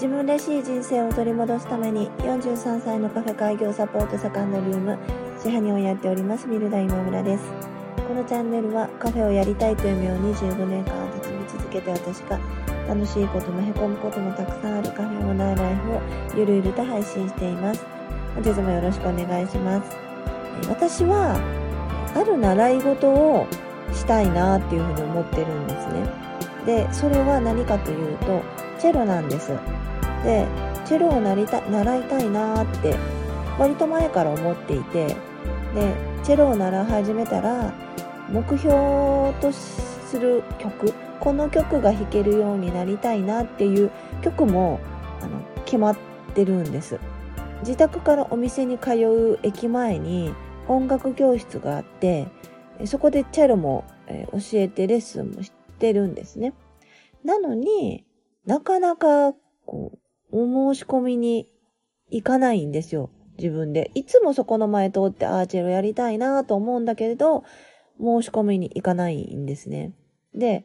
自分らしい人生を取り戻すために43歳のカフェ開業サポートセカンドルーム支配人をやっておりますミルダ今村です。このチャンネルはカフェをやりたいという夢を25年間包み続けて私が楽しいこともへこむこともたくさんあるカフェオーナーライフをゆるゆると配信しています。本日もよろしくお願いします。私はある習い事をしたいなっていうふうに思ってるんですね。でそれは何かというとチェロなんです。でチェロをなりた習いたいなって割と前から思っていてでチェロを習い始めたら目標とする曲この曲が弾けるようになりたいなっていう曲もあの決まってるんです。自宅からお店に通う駅前に音楽教室があってそこでチェロも教えてレッスンもしてるんですね。なのになかなかお申し込みに行かないんですよ。自分で。いつもそこの前通ってアーチェロやりたいなと思うんだけれど、申し込みに行かないんですね。で、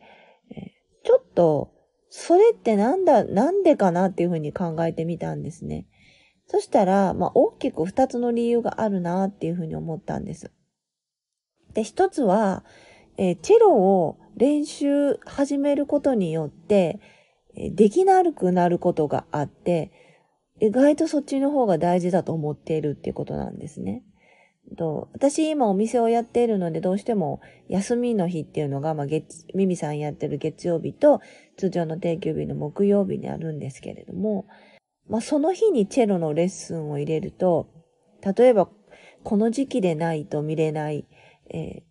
ちょっと、それってなんだ、なんでかなっていうふうに考えてみたんですね。そしたら、まあ、大きく二つの理由があるなっていうふうに思ったんです。で、一つは、えー、チェロを練習始めることによって、できなくなることがあって、意外とそっちの方が大事だと思っているっていうことなんですね。と私今お店をやっているのでどうしても休みの日っていうのが、まあ月、ミミさんやってる月曜日と通常の定休日の木曜日にあるんですけれども、まあその日にチェロのレッスンを入れると、例えばこの時期でないと見れない、えー、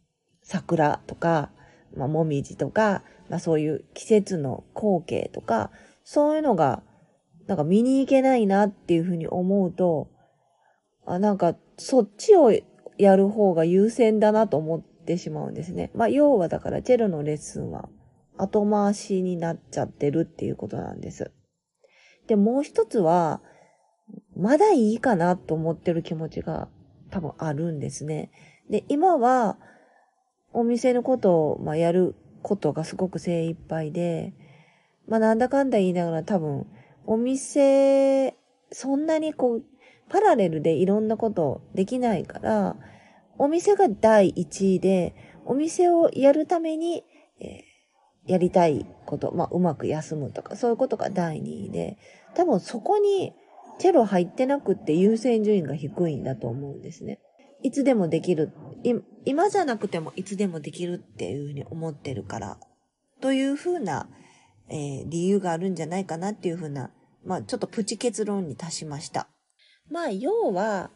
桜とか、まあ、もみじとか、まあ、そういう季節の光景とか、そういうのが、なんか見に行けないなっていうふうに思うと、あ、なんかそっちをやる方が優先だなと思ってしまうんですね。まあ、要はだからチェロのレッスンは後回しになっちゃってるっていうことなんです。で、もう一つは、まだいいかなと思ってる気持ちが多分あるんですね。で、今は、お店のことを、まあ、やることがすごく精一杯で、まあ、なんだかんだ言いながら多分、お店、そんなにこう、パラレルでいろんなことできないから、お店が第一位で、お店をやるために、えー、やりたいこと、まあ、うまく休むとか、そういうことが第二位で、多分そこにチェロ入ってなくって優先順位が低いんだと思うんですね。いつでもできる。今じゃなくてもいつでもできるっていうふうに思ってるから、というふうな、えー、理由があるんじゃないかなっていうふうな、まあちょっとプチ結論に達しました。まあ要は、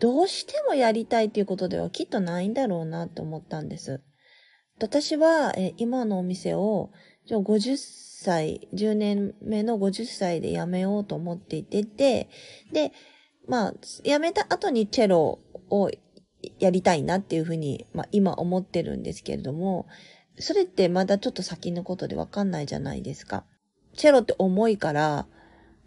どうしてもやりたいっていうことではきっとないんだろうなって思ったんです。私は、え今のお店を、じゃ50歳、10年目の50歳で辞めようと思っていてて、で、まあ、辞めた後にチェロをやりたいなっていうふうに、まあ今思ってるんですけれども、それってまだちょっと先のことでわかんないじゃないですか。チェロって重いから、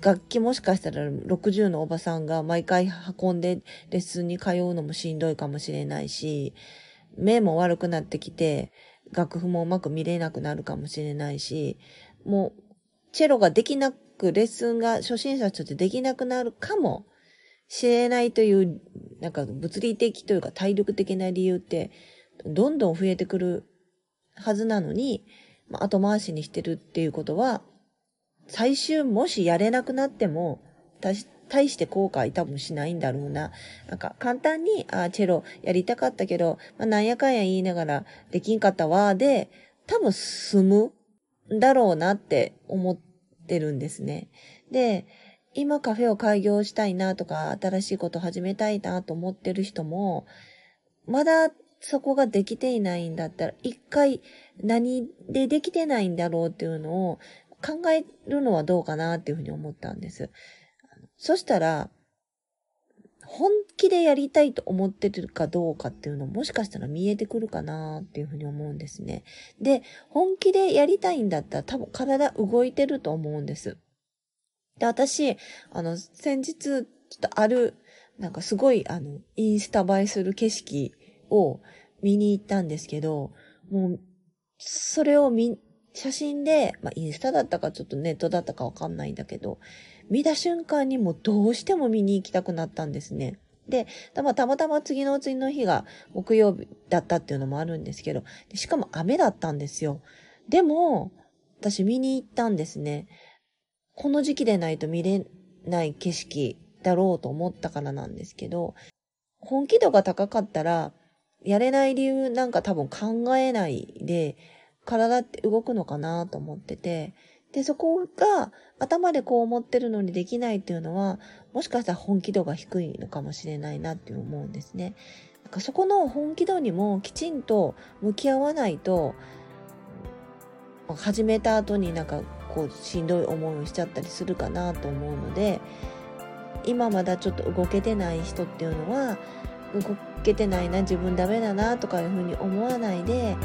楽器もしかしたら60のおばさんが毎回運んでレッスンに通うのもしんどいかもしれないし、目も悪くなってきて、楽譜もうまく見れなくなるかもしれないし、もう、チェロができなく、レッスンが初心者としてできなくなるかもしれないという、なんか物理的というか体力的な理由って、どんどん増えてくるはずなのに、まあ、後回しにしてるっていうことは、最終もしやれなくなっても、大して後悔多分しないんだろうな。なんか簡単に、あ、チェロやりたかったけど、まあ、なんやかんや言いながらできんかったわ、で、多分済むんだろうなって思ってるんですね。で、今カフェを開業したいなとか、新しいこと始めたいなと思ってる人も、まだそこができていないんだったら、一回何でできてないんだろうっていうのを考えるのはどうかなっていうふうに思ったんです。そしたら、本気でやりたいと思ってるかどうかっていうのもしかしたら見えてくるかなっていうふうに思うんですね。で、本気でやりたいんだったら多分体動いてると思うんです。で、私、あの、先日、ちょっとある、なんかすごい、あの、インスタ映えする景色を見に行ったんですけど、もう、それを見、写真で、まあ、インスタだったかちょっとネットだったかわかんないんだけど、見た瞬間にもうどうしても見に行きたくなったんですね。で、たまたま次の次の日が木曜日だったっていうのもあるんですけど、しかも雨だったんですよ。でも、私見に行ったんですね。この時期でないと見れない景色だろうと思ったからなんですけど、本気度が高かったら、やれない理由なんか多分考えないで、体って動くのかなと思ってて、で、そこが頭でこう思ってるのにできないっていうのは、もしかしたら本気度が低いのかもしれないなって思うんですね。なんかそこの本気度にもきちんと向き合わないと、始めた後になんかこうしんどい思いをしちゃったりするかなと思うので、今まだちょっと動けてない人っていうのは、動けてないな、自分ダメだなとかいうふうに思わないで、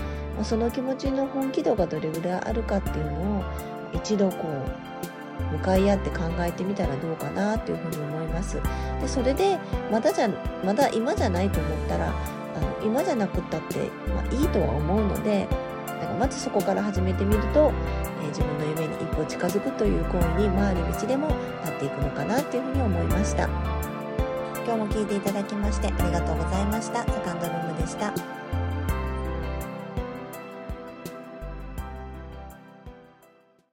その気持ちの本気度がどれぐらいあるかっていうのを一度こう向かい合って考えてみたらどうかなっていうふうに思います。でそれでまだじゃまだ今じゃないと思ったらあの今じゃなくったって、まあ、いいとは思うのでだからまずそこから始めてみると、えー、自分の夢に一歩近づくという行為に回る道でもなっていくのかなっていうふうに思いました。今日も聞いていただきましてありがとうございました。セカンドルームでした。